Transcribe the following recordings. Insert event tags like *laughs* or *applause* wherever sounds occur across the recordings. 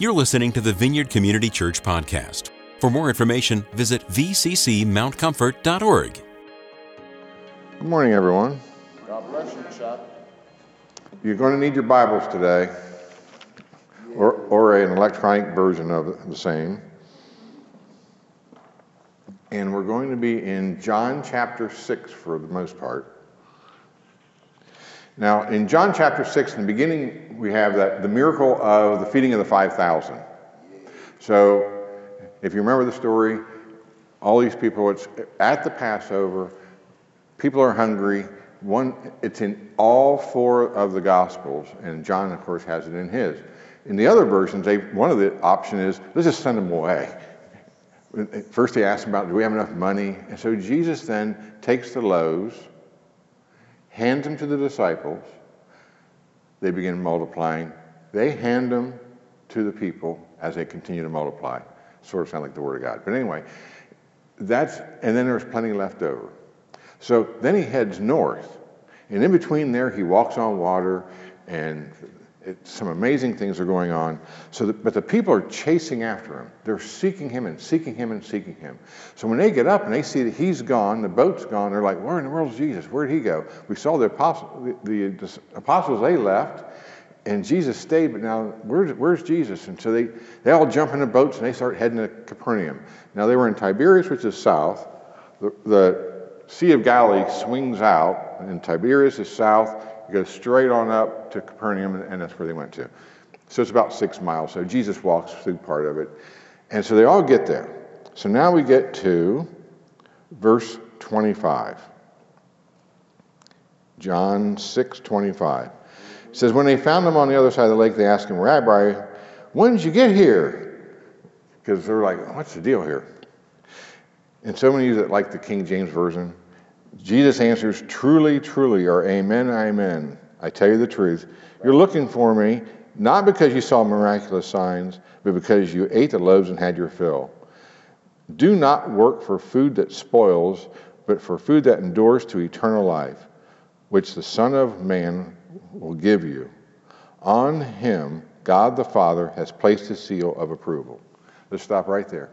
You're listening to the Vineyard Community Church podcast. For more information, visit vccmountcomfort.org. Good morning, everyone. God bless you, Chuck. You're going to need your Bibles today, or, or an electronic version of the same. And we're going to be in John chapter 6 for the most part. Now, in John chapter 6, in the beginning, we have that, the miracle of the feeding of the 5,000. So, if you remember the story, all these people, it's at the Passover, people are hungry. One, it's in all four of the Gospels, and John, of course, has it in his. In the other versions, they, one of the option is let's just send them away. First, they ask about, do we have enough money? And so Jesus then takes the loaves hands them to the disciples. They begin multiplying. They hand them to the people as they continue to multiply. Sort of sound like the Word of God. But anyway, that's, and then there's plenty left over. So then he heads north. And in between there, he walks on water and it, some amazing things are going on. So, but the people are chasing after him. They're seeking him and seeking him and seeking him. So when they get up and they see that he's gone, the boat's gone, they're like, "Where in the world is Jesus? Where'd he go?" We saw the, apostle, the, the apostles they left, and Jesus stayed. But now, where's, where's Jesus? And so they they all jump in the boats and they start heading to Capernaum. Now they were in Tiberias, which is south. The, the Sea of Galilee swings out, and Tiberias is south. You go straight on up to Capernaum, and that's where they went to. So it's about six miles. So Jesus walks through part of it. And so they all get there. So now we get to verse 25. John 6 25. It says, When they found him on the other side of the lake, they asked him, Rabbi, when did you get here? Because they're like, What's the deal here? And so many use it like the King James Version. Jesus answers, Truly, truly, or Amen, Amen. I tell you the truth. You're looking for me, not because you saw miraculous signs, but because you ate the loaves and had your fill. Do not work for food that spoils, but for food that endures to eternal life, which the Son of Man will give you. On him, God the Father has placed his seal of approval. Let's stop right there.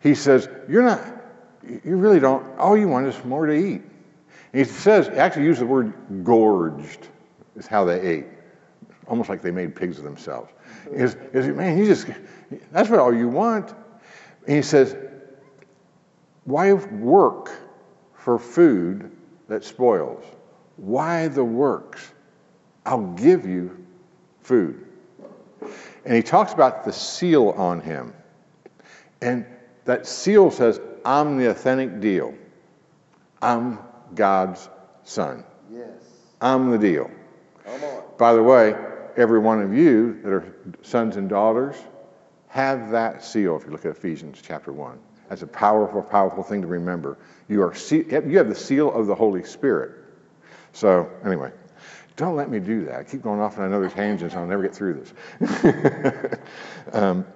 He says, You're not you really don't, all you want is more to eat. And he says, actually use the word gorged, is how they ate. Almost like they made pigs of themselves. Is, is man, you just, that's what all you want. And he says, why work for food that spoils? Why the works? I'll give you food. And he talks about the seal on him. And that seal says, I'm the authentic deal. I'm God's son. Yes. I'm the deal. Come on. By the way, every one of you that are sons and daughters have that seal if you look at Ephesians chapter 1. That's a powerful, powerful thing to remember. You, are, you have the seal of the Holy Spirit. So, anyway, don't let me do that. I keep going off on another tangent, so I'll never get through this. *laughs* um,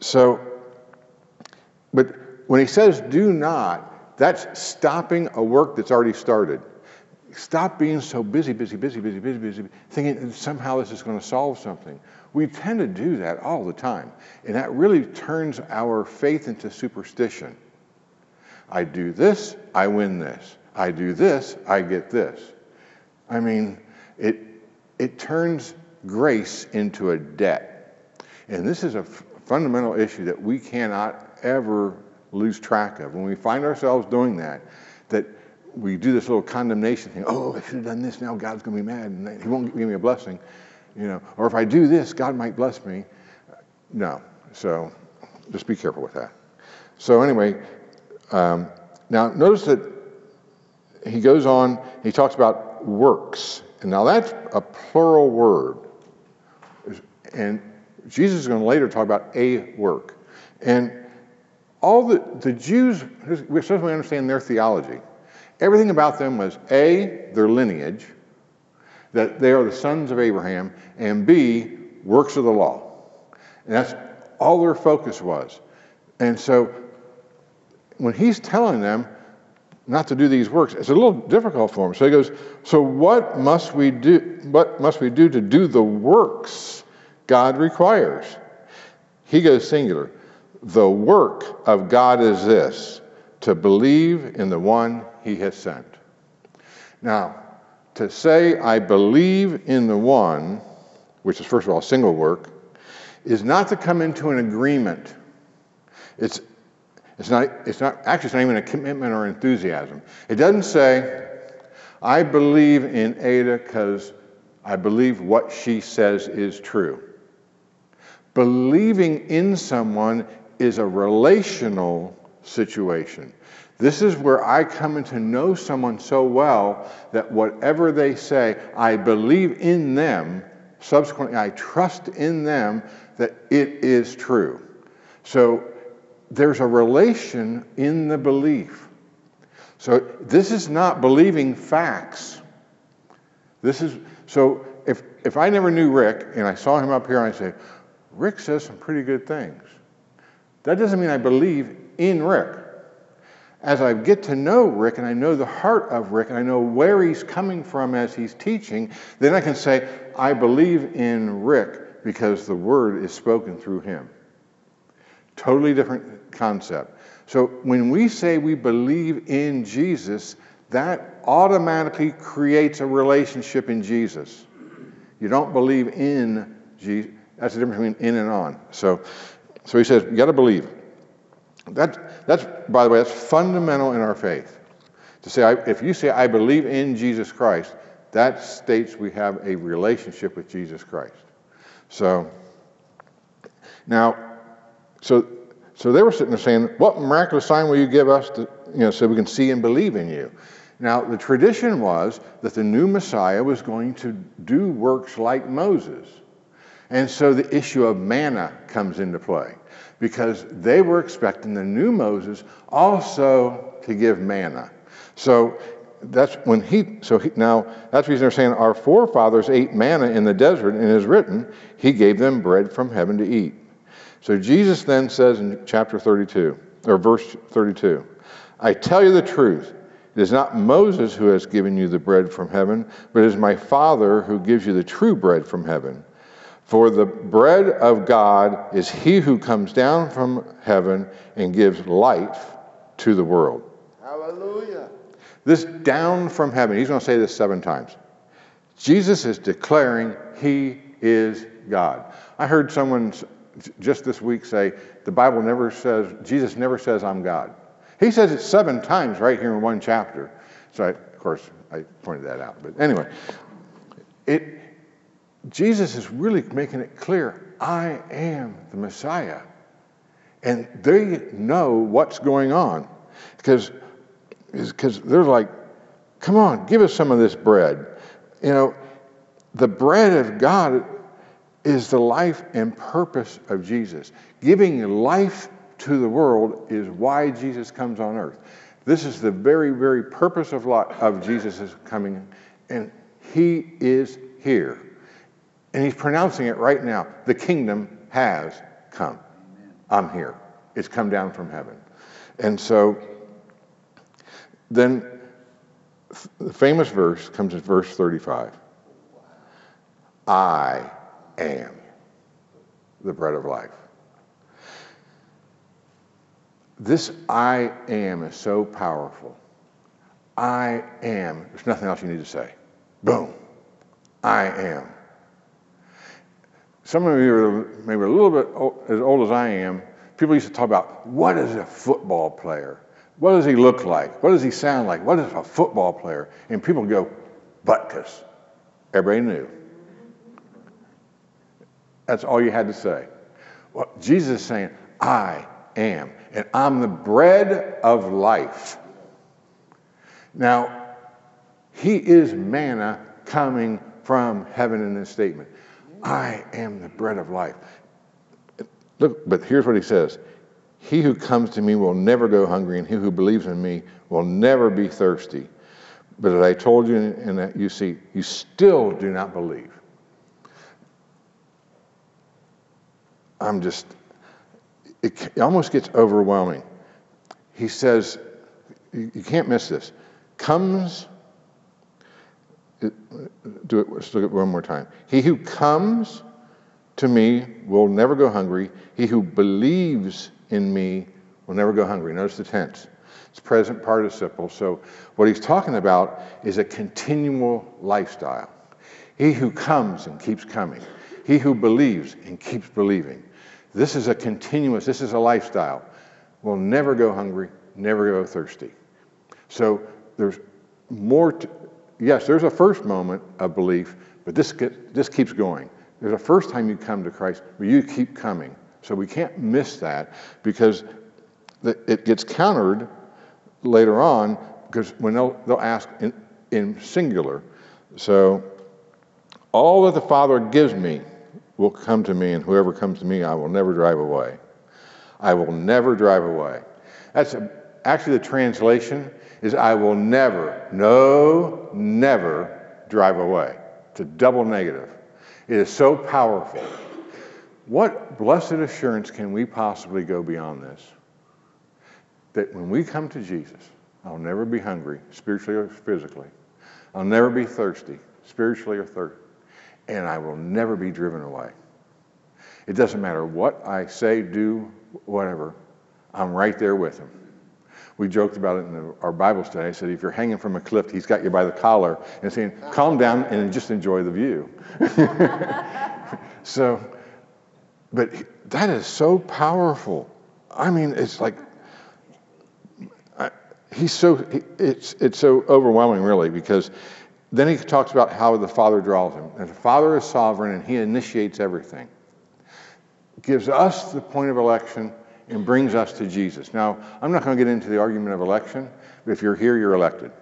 so, but when he says do not, that's stopping a work that's already started. Stop being so busy, busy, busy, busy, busy, busy, thinking somehow this is going to solve something. We tend to do that all the time. And that really turns our faith into superstition. I do this, I win this. I do this, I get this. I mean, it, it turns grace into a debt. And this is a f- fundamental issue that we cannot ever lose track of. When we find ourselves doing that, that we do this little condemnation thing. Oh, I should have done this. Now God's going to be mad, and He won't give me a blessing. You know, or if I do this, God might bless me. No. So just be careful with that. So anyway, um, now notice that he goes on. He talks about works, and now that's a plural word. And Jesus is going to later talk about a work. And all the, the Jews, we certainly understand their theology. Everything about them was A, their lineage, that they are the sons of Abraham, and B, works of the law. And that's all their focus was. And so when he's telling them not to do these works, it's a little difficult for them. So he goes, So what must we do? What must we do to do the works God requires. He goes singular. The work of God is this to believe in the one he has sent. Now, to say, I believe in the one, which is first of all single work, is not to come into an agreement. It's, it's, not, it's not, actually, it's not even a commitment or enthusiasm. It doesn't say, I believe in Ada because I believe what she says is true. Believing in someone is a relational situation. This is where I come to know someone so well that whatever they say, I believe in them. Subsequently, I trust in them that it is true. So there's a relation in the belief. So this is not believing facts. This is so if if I never knew Rick and I saw him up here and I say, Rick says some pretty good things. That doesn't mean I believe in Rick. As I get to know Rick and I know the heart of Rick and I know where he's coming from as he's teaching, then I can say, I believe in Rick because the word is spoken through him. Totally different concept. So when we say we believe in Jesus, that automatically creates a relationship in Jesus. You don't believe in Jesus. That's the difference between in and on. So, so he says, you got to believe. That, that's, by the way, that's fundamental in our faith. To say, I, if you say, I believe in Jesus Christ, that states we have a relationship with Jesus Christ. So, now, so, so they were sitting there saying, What miraculous sign will you give us to, you know, so we can see and believe in you? Now, the tradition was that the new Messiah was going to do works like Moses. And so the issue of manna comes into play because they were expecting the new Moses also to give manna. So that's when he, so he, now that's the reason they're saying our forefathers ate manna in the desert, and it is written, He gave them bread from heaven to eat. So Jesus then says in chapter 32, or verse 32, I tell you the truth. It is not Moses who has given you the bread from heaven, but it is my Father who gives you the true bread from heaven. For the bread of God is he who comes down from heaven and gives life to the world. Hallelujah. This down from heaven, he's going to say this seven times. Jesus is declaring he is God. I heard someone just this week say the Bible never says, Jesus never says, I'm God. He says it seven times right here in one chapter. So, I, of course, I pointed that out. But anyway, it, Jesus is really making it clear I am the Messiah. And they know what's going on because they're like, come on, give us some of this bread. You know, the bread of God is the life and purpose of Jesus. Giving life to the world is why Jesus comes on earth. This is the very, very purpose of, of Jesus' coming, and he is here. And he's pronouncing it right now. The kingdom has come. I'm here. It's come down from heaven. And so then the famous verse comes in verse 35. I am the bread of life. This I am is so powerful. I am. There's nothing else you need to say. Boom. I am. Some of you are maybe a little bit as old as I am. People used to talk about what is a football player? What does he look like? What does he sound like? What is a football player? And people go, Butkus. Everybody knew. That's all you had to say. Well, Jesus is saying, I am, and I'm the bread of life. Now, he is manna coming from heaven in this statement. I am the bread of life. Look, but here's what he says He who comes to me will never go hungry, and he who believes in me will never be thirsty. But as I told you, and you see, you still do not believe. I'm just, it, almost gets overwhelming. He says, you can't miss this. Comes do it, let's at it one more time. He who comes to me will never go hungry. He who believes in me will never go hungry. Notice the tense. It's present participle. So what he's talking about is a continual lifestyle. He who comes and keeps coming. He who believes and keeps believing. This is a continuous, this is a lifestyle. Will never go hungry, never go thirsty. So there's more, to, yes, there's a first moment of belief, but this, get, this keeps going. There's a first time you come to Christ, but you keep coming. So we can't miss that because it gets countered later on because when they'll, they'll ask in, in singular. So all that the Father gives me will come to me, and whoever comes to me, I will never drive away. I will never drive away. That's actually the translation is I will never, no, never drive away. It's a double negative. It is so powerful. What blessed assurance can we possibly go beyond this? That when we come to Jesus, I'll never be hungry, spiritually or physically. I'll never be thirsty, spiritually or thirsty. And I will never be driven away. It doesn't matter what I say, do, whatever, I'm right there with him. We joked about it in the, our Bible study. I said, if you're hanging from a cliff, he's got you by the collar and saying, calm down and just enjoy the view. *laughs* so, but that is so powerful. I mean, it's like, he's so, it's, it's so overwhelming, really, because then he talks about how the Father draws him. And the Father is sovereign and he initiates everything. Gives us the point of election and brings us to Jesus. Now, I'm not going to get into the argument of election, but if you're here, you're elected.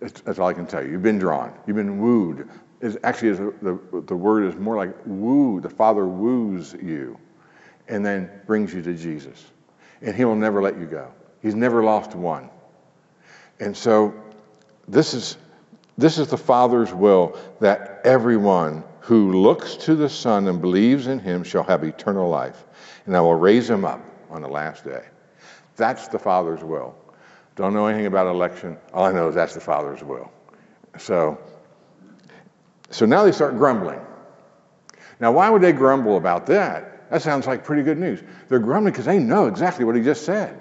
That's, that's all I can tell you. You've been drawn, you've been wooed. It's actually, the, the word is more like woo. The Father woos you and then brings you to Jesus. And He will never let you go. He's never lost one. And so, this is, this is the Father's will that everyone who looks to the Son and believes in Him shall have eternal life and I will raise him up on the last day. That's the Father's will. Don't know anything about election. All I know is that's the Father's will. So, so now they start grumbling. Now, why would they grumble about that? That sounds like pretty good news. They're grumbling because they know exactly what he just said.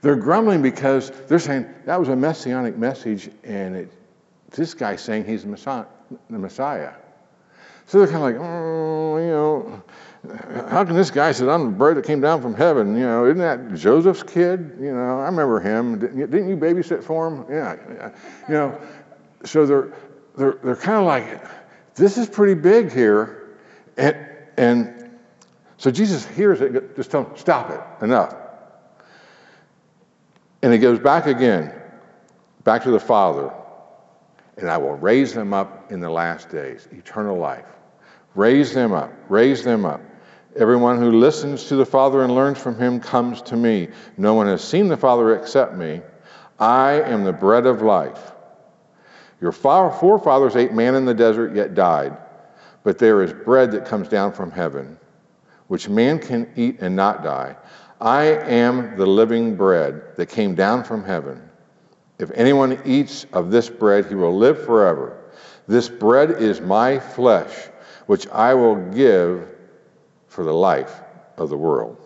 They're grumbling because they're saying that was a messianic message, and it, this guy's saying he's the Messiah. So they're kind of like, oh, you know, how can this guy say, I'm the bread that came down from heaven? You know, isn't that Joseph's kid? You know, I remember him. Didn't you, didn't you babysit for him? Yeah. You know, so they're, they're, they're kind of like, this is pretty big here. And, and so Jesus hears it, just tell him, stop it, enough. And he goes back again, back to the Father, and I will raise them up in the last days, eternal life. Raise them up, raise them up. Everyone who listens to the Father and learns from him comes to me. No one has seen the Father except me. I am the bread of life. Your forefathers ate man in the desert, yet died. But there is bread that comes down from heaven, which man can eat and not die. I am the living bread that came down from heaven. If anyone eats of this bread, he will live forever. This bread is my flesh, which I will give for the life of the world.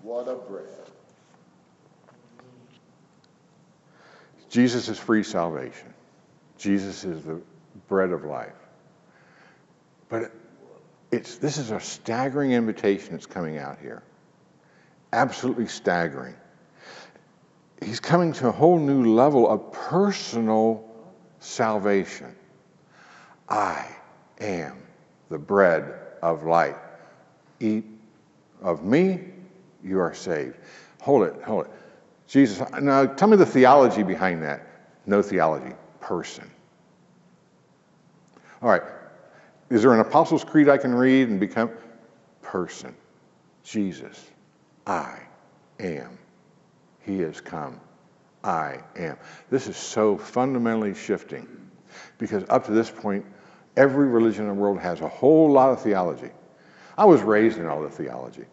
What a bread. Jesus is free salvation. Jesus is the bread of life. But it's, this is a staggering invitation that's coming out here. Absolutely staggering. He's coming to a whole new level of personal salvation. I am the bread of life. Eat of me, you are saved. Hold it, hold it. Jesus, now tell me the theology behind that. No theology, person. All right, is there an Apostles' Creed I can read and become? Person. Jesus, I am. He has come. I am. This is so fundamentally shifting because up to this point, Every religion in the world has a whole lot of theology. I was raised in all the theology.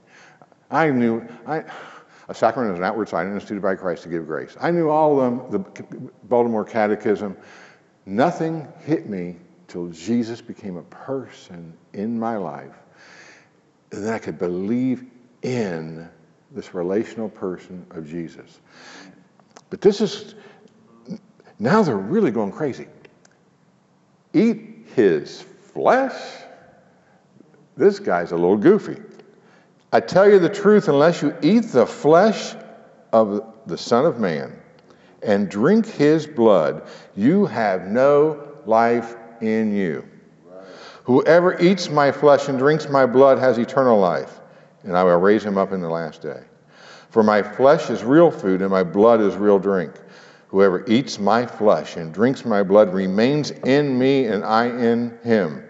I knew I, a sacrament is an outward sign instituted by Christ to give grace. I knew all of them, the Baltimore Catechism. Nothing hit me till Jesus became a person in my life. And then I could believe in this relational person of Jesus. But this is, now they're really going crazy. Eat his flesh? This guy's a little goofy. I tell you the truth, unless you eat the flesh of the Son of Man and drink his blood, you have no life in you. Whoever eats my flesh and drinks my blood has eternal life, and I will raise him up in the last day. For my flesh is real food, and my blood is real drink. Whoever eats my flesh and drinks my blood remains in me, and I in him.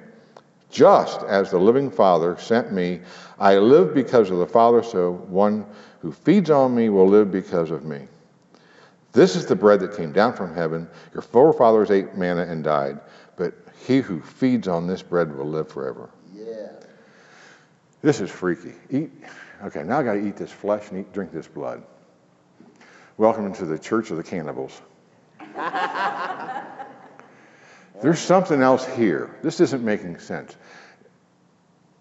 Just as the living Father sent me, I live because of the Father, so one who feeds on me will live because of me. This is the bread that came down from heaven. Your forefathers ate manna and died, but he who feeds on this bread will live forever. Yeah. This is freaky. Eat. Okay, now I got to eat this flesh and eat, drink this blood. Welcome to the church of the cannibals. *laughs* There's something else here. This isn't making sense.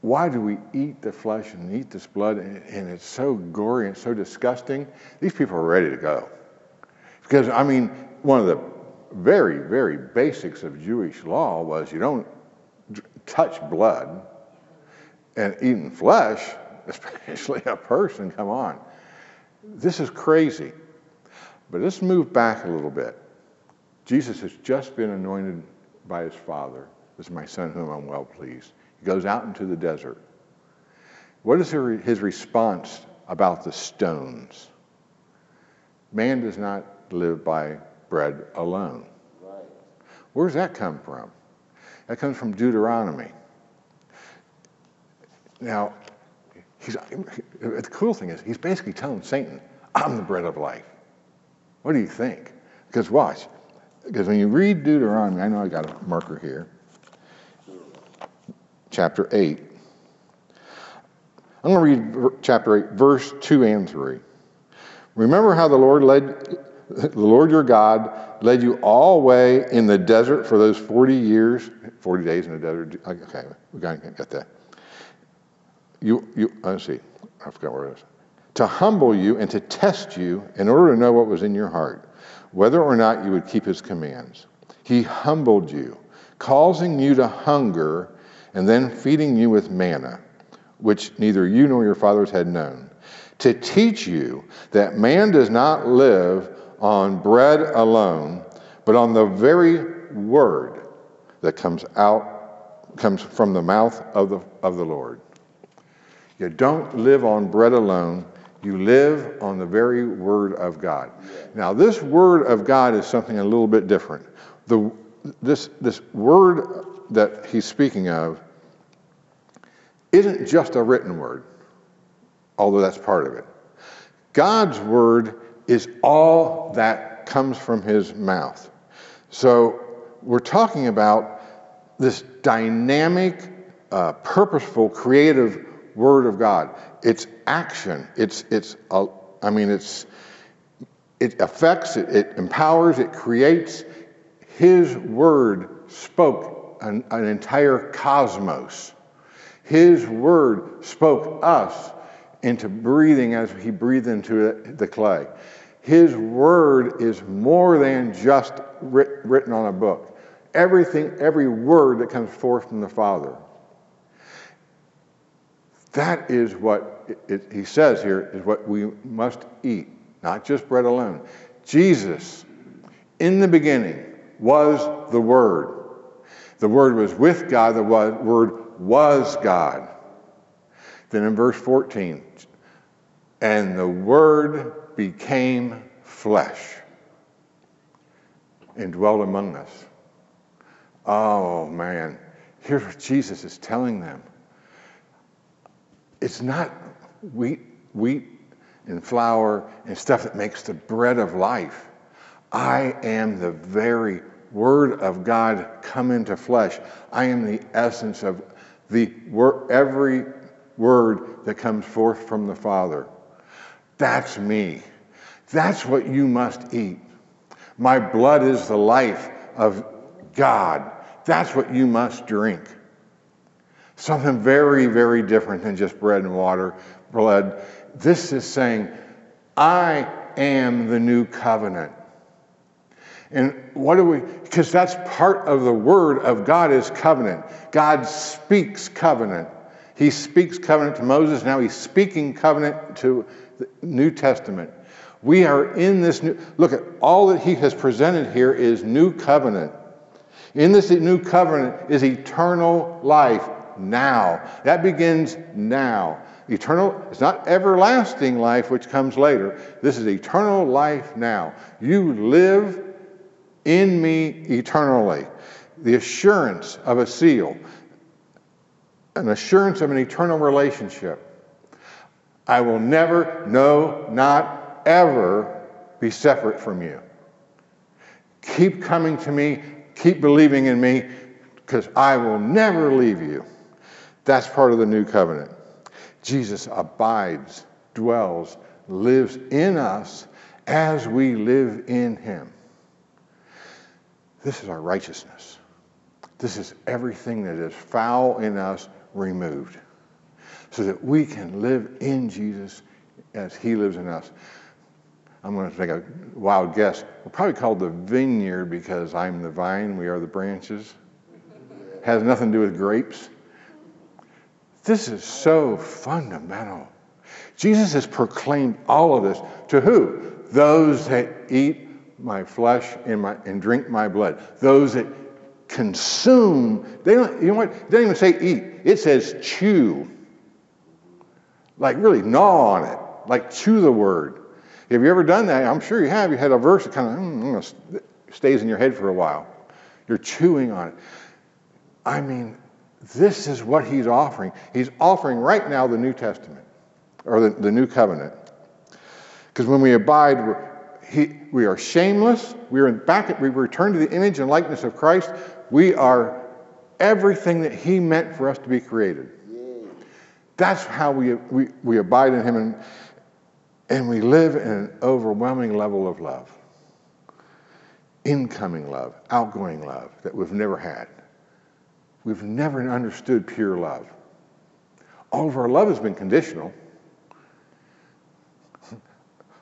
Why do we eat the flesh and eat this blood and, and it's so gory and so disgusting? These people are ready to go. Because, I mean, one of the very, very basics of Jewish law was you don't touch blood and eating flesh, *laughs* especially a person, come on. This is crazy. But let's move back a little bit. Jesus has just been anointed by his Father. This is my son whom I'm well pleased. He goes out into the desert. What is his response about the stones? Man does not live by bread alone. Right. Where does that come from? That comes from Deuteronomy. Now, he's, the cool thing is, he's basically telling Satan, I'm the bread of life. What do you think? Because watch, because when you read Deuteronomy, I know I got a marker here, chapter 8. I'm going to read chapter 8, verse 2 and 3. Remember how the Lord led the Lord your God led you all way in the desert for those 40 years, 40 days in the desert. Okay, we got, got that. You, you, let's see, I forgot where it is. To humble you and to test you in order to know what was in your heart, whether or not you would keep his commands. He humbled you, causing you to hunger and then feeding you with manna, which neither you nor your fathers had known, to teach you that man does not live on bread alone, but on the very word that comes out, comes from the mouth of the, of the Lord. You don't live on bread alone, you live on the very word of God. Now, this word of God is something a little bit different. The, this, this word that he's speaking of isn't just a written word, although that's part of it. God's word is all that comes from his mouth. So we're talking about this dynamic, uh, purposeful, creative word of God. It's action. It's it's. I mean, it's it affects. It, it empowers. It creates. His word spoke an, an entire cosmos. His word spoke us into breathing as he breathed into the clay. His word is more than just writ- written on a book. Everything, every word that comes forth from the Father. That is what it, it, he says here is what we must eat, not just bread alone. Jesus, in the beginning, was the Word. The Word was with God, the Word was God. Then in verse 14, and the Word became flesh and dwelt among us. Oh man, here's what Jesus is telling them. It's not wheat, wheat and flour and stuff that makes the bread of life. I am the very Word of God come into flesh. I am the essence of the every word that comes forth from the Father. That's me. That's what you must eat. My blood is the life of God. That's what you must drink. Something very, very different than just bread and water, blood. This is saying, I am the new covenant. And what do we, because that's part of the word of God is covenant. God speaks covenant. He speaks covenant to Moses, now he's speaking covenant to the New Testament. We are in this new, look at all that he has presented here is new covenant. In this new covenant is eternal life now. That begins now. Eternal, it's not everlasting life, which comes later. This is eternal life now. You live in me eternally. The assurance of a seal, an assurance of an eternal relationship. I will never, no, not ever be separate from you. Keep coming to me, keep believing in me, because I will never leave you. That's part of the new covenant. Jesus abides, dwells, lives in us as we live in him. This is our righteousness. This is everything that is foul in us removed so that we can live in Jesus as he lives in us. I'm going to take a wild guess. We're probably called the vineyard because I'm the vine, we are the branches. Has nothing to do with grapes. This is so fundamental. Jesus has proclaimed all of this to who? Those that eat my flesh and, my, and drink my blood. Those that consume, they don't, you know what? They don't even say eat. It says chew. Like really gnaw on it. Like chew the word. Have you ever done that? I'm sure you have. You had a verse that kind of mm, stays in your head for a while. You're chewing on it. I mean, this is what he's offering. He's offering right now the New Testament or the, the New Covenant. Because when we abide, he, we are shameless. We are back. We return to the image and likeness of Christ. We are everything that He meant for us to be created. That's how we, we, we abide in Him and, and we live in an overwhelming level of love. Incoming love, outgoing love that we've never had. We've never understood pure love. All of our love has been conditional.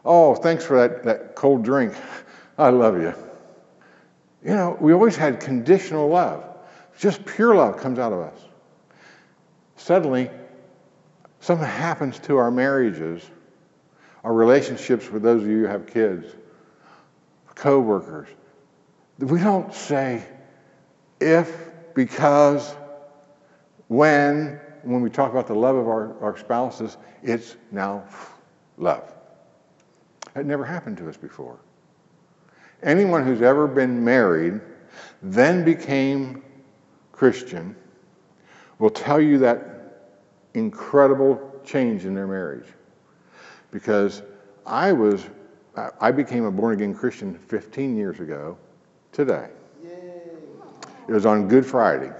Oh, thanks for that, that cold drink. I love you. You know, we always had conditional love. Just pure love comes out of us. Suddenly, something happens to our marriages, our relationships with those of you who have kids, co workers. We don't say if, because, when, when we talk about the love of our, our spouses, it's now love. That never happened to us before. Anyone who's ever been married, then became Christian, will tell you that incredible change in their marriage. Because I was, I became a born again Christian 15 years ago today. It was on Good Friday.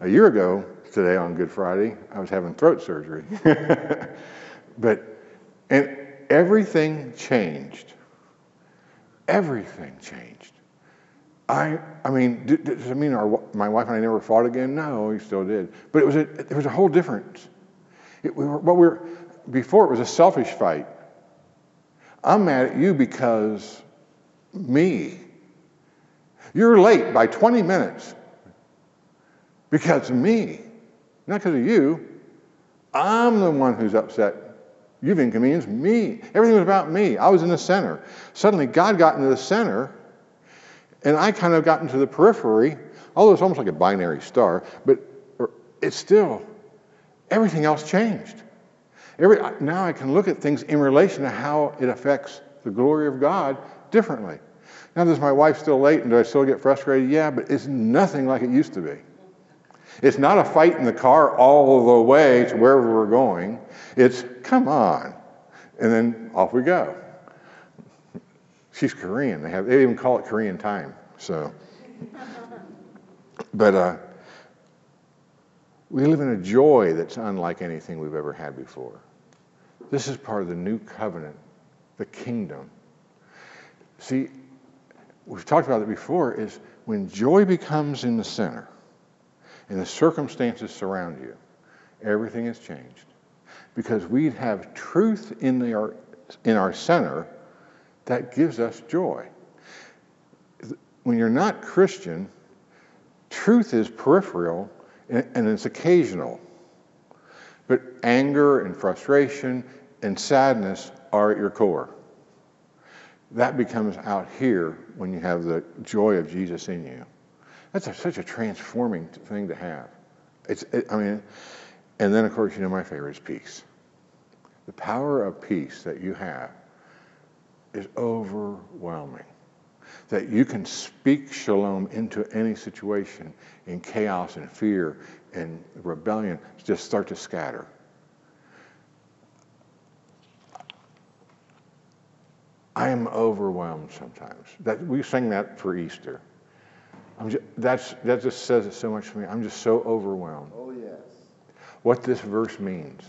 A year ago today on Good Friday, I was having throat surgery. *laughs* but, and everything changed. Everything changed. I, I mean, does it mean our, my wife and I never fought again? No, we still did. But it was a, there was a whole difference. It, we were, what we were, before it was a selfish fight. I'm mad at you because me. You're late by 20 minutes because of me, not because of you. I'm the one who's upset You've inconvenienced me. Everything was about me. I was in the center. Suddenly, God got into the center, and I kind of got into the periphery, although it's almost like a binary star, but it's still, everything else changed. Every, now I can look at things in relation to how it affects the glory of God differently. Now, does my wife still late and do I still get frustrated? Yeah, but it's nothing like it used to be. It's not a fight in the car all the way to wherever we're going. It's, come on. And then off we go. She's Korean. They, have, they even call it Korean time. So, but uh, we live in a joy that's unlike anything we've ever had before. This is part of the new covenant, the kingdom. See, we've talked about it before, is when joy becomes in the center and the circumstances surround you, everything has changed. Because we have truth in, the, our, in our center that gives us joy. When you're not Christian, truth is peripheral and it's occasional. But anger and frustration and sadness are at your core. That becomes out here when you have the joy of Jesus in you. That's a, such a transforming thing to have. It's, it, I mean, and then of course, you know, my favorite is peace. The power of peace that you have is overwhelming. That you can speak shalom into any situation in chaos and fear and rebellion just start to scatter. I am overwhelmed sometimes. That we sing that for Easter. Just, that's, that just says it so much for me. I'm just so overwhelmed. Oh, yes. What this verse means.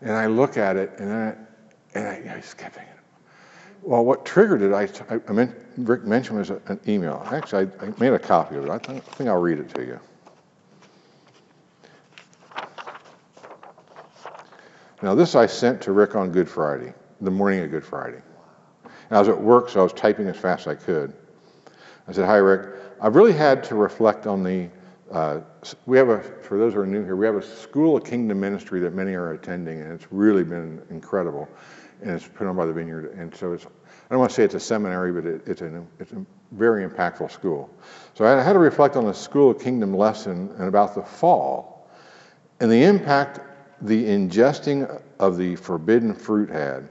And I look at it and I, and I, I just kept thinking, well, what triggered it, I, I meant, Rick mentioned was an email. Actually, I, I made a copy of it. I think, I think I'll read it to you. Now, this I sent to Rick on Good Friday, the morning of Good Friday. I was at work, so I was typing as fast as I could. I said, Hi, Rick. I've really had to reflect on the. Uh, we have a, for those who are new here, we have a School of Kingdom ministry that many are attending, and it's really been incredible. And it's put on by the Vineyard. And so it's, I don't want to say it's a seminary, but it, it's, a, it's a very impactful school. So I had to reflect on the School of Kingdom lesson and about the fall and the impact the ingesting of the forbidden fruit had.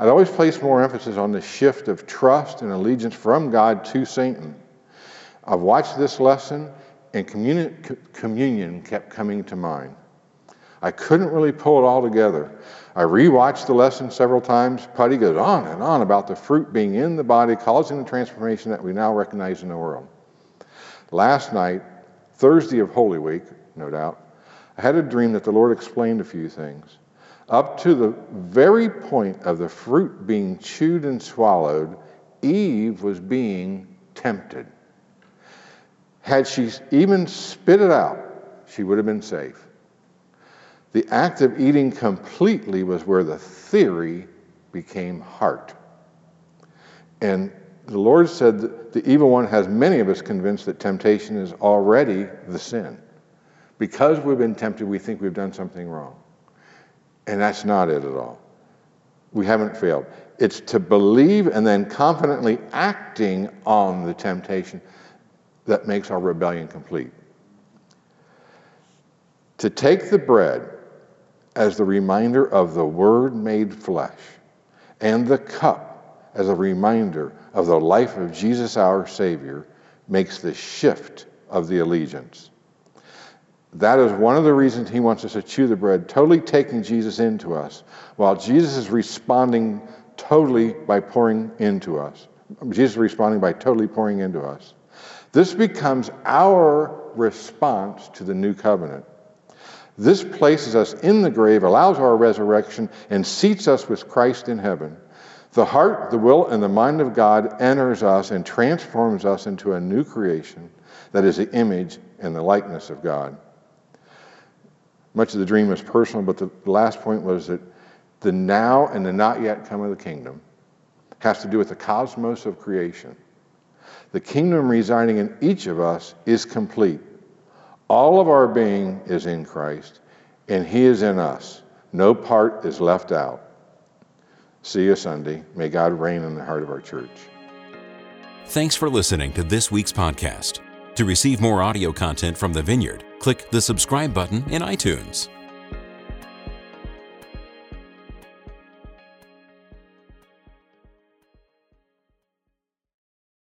I'd always place more emphasis on the shift of trust and allegiance from God to Satan. I've watched this lesson, and communion, communion kept coming to mind. I couldn't really pull it all together. I rewatched the lesson several times. Putty goes on and on about the fruit being in the body, causing the transformation that we now recognize in the world. Last night, Thursday of Holy Week, no doubt, I had a dream that the Lord explained a few things up to the very point of the fruit being chewed and swallowed, Eve was being tempted. Had she even spit it out, she would have been safe. The act of eating completely was where the theory became heart. And the Lord said that the evil one has many of us convinced that temptation is already the sin. Because we've been tempted, we think we've done something wrong. And that's not it at all. We haven't failed. It's to believe and then confidently acting on the temptation that makes our rebellion complete. To take the bread as the reminder of the Word made flesh, and the cup as a reminder of the life of Jesus our Savior, makes the shift of the allegiance. That is one of the reasons he wants us to chew the bread, totally taking Jesus into us, while Jesus is responding totally by pouring into us. Jesus is responding by totally pouring into us. This becomes our response to the new covenant. This places us in the grave, allows our resurrection, and seats us with Christ in heaven. The heart, the will, and the mind of God enters us and transforms us into a new creation that is the image and the likeness of God. Much of the dream was personal, but the last point was that the now and the not yet come of the kingdom has to do with the cosmos of creation. The kingdom residing in each of us is complete. All of our being is in Christ, and He is in us. No part is left out. See you Sunday. May God reign in the heart of our church. Thanks for listening to this week's podcast. To receive more audio content from the Vineyard, click the subscribe button in iTunes.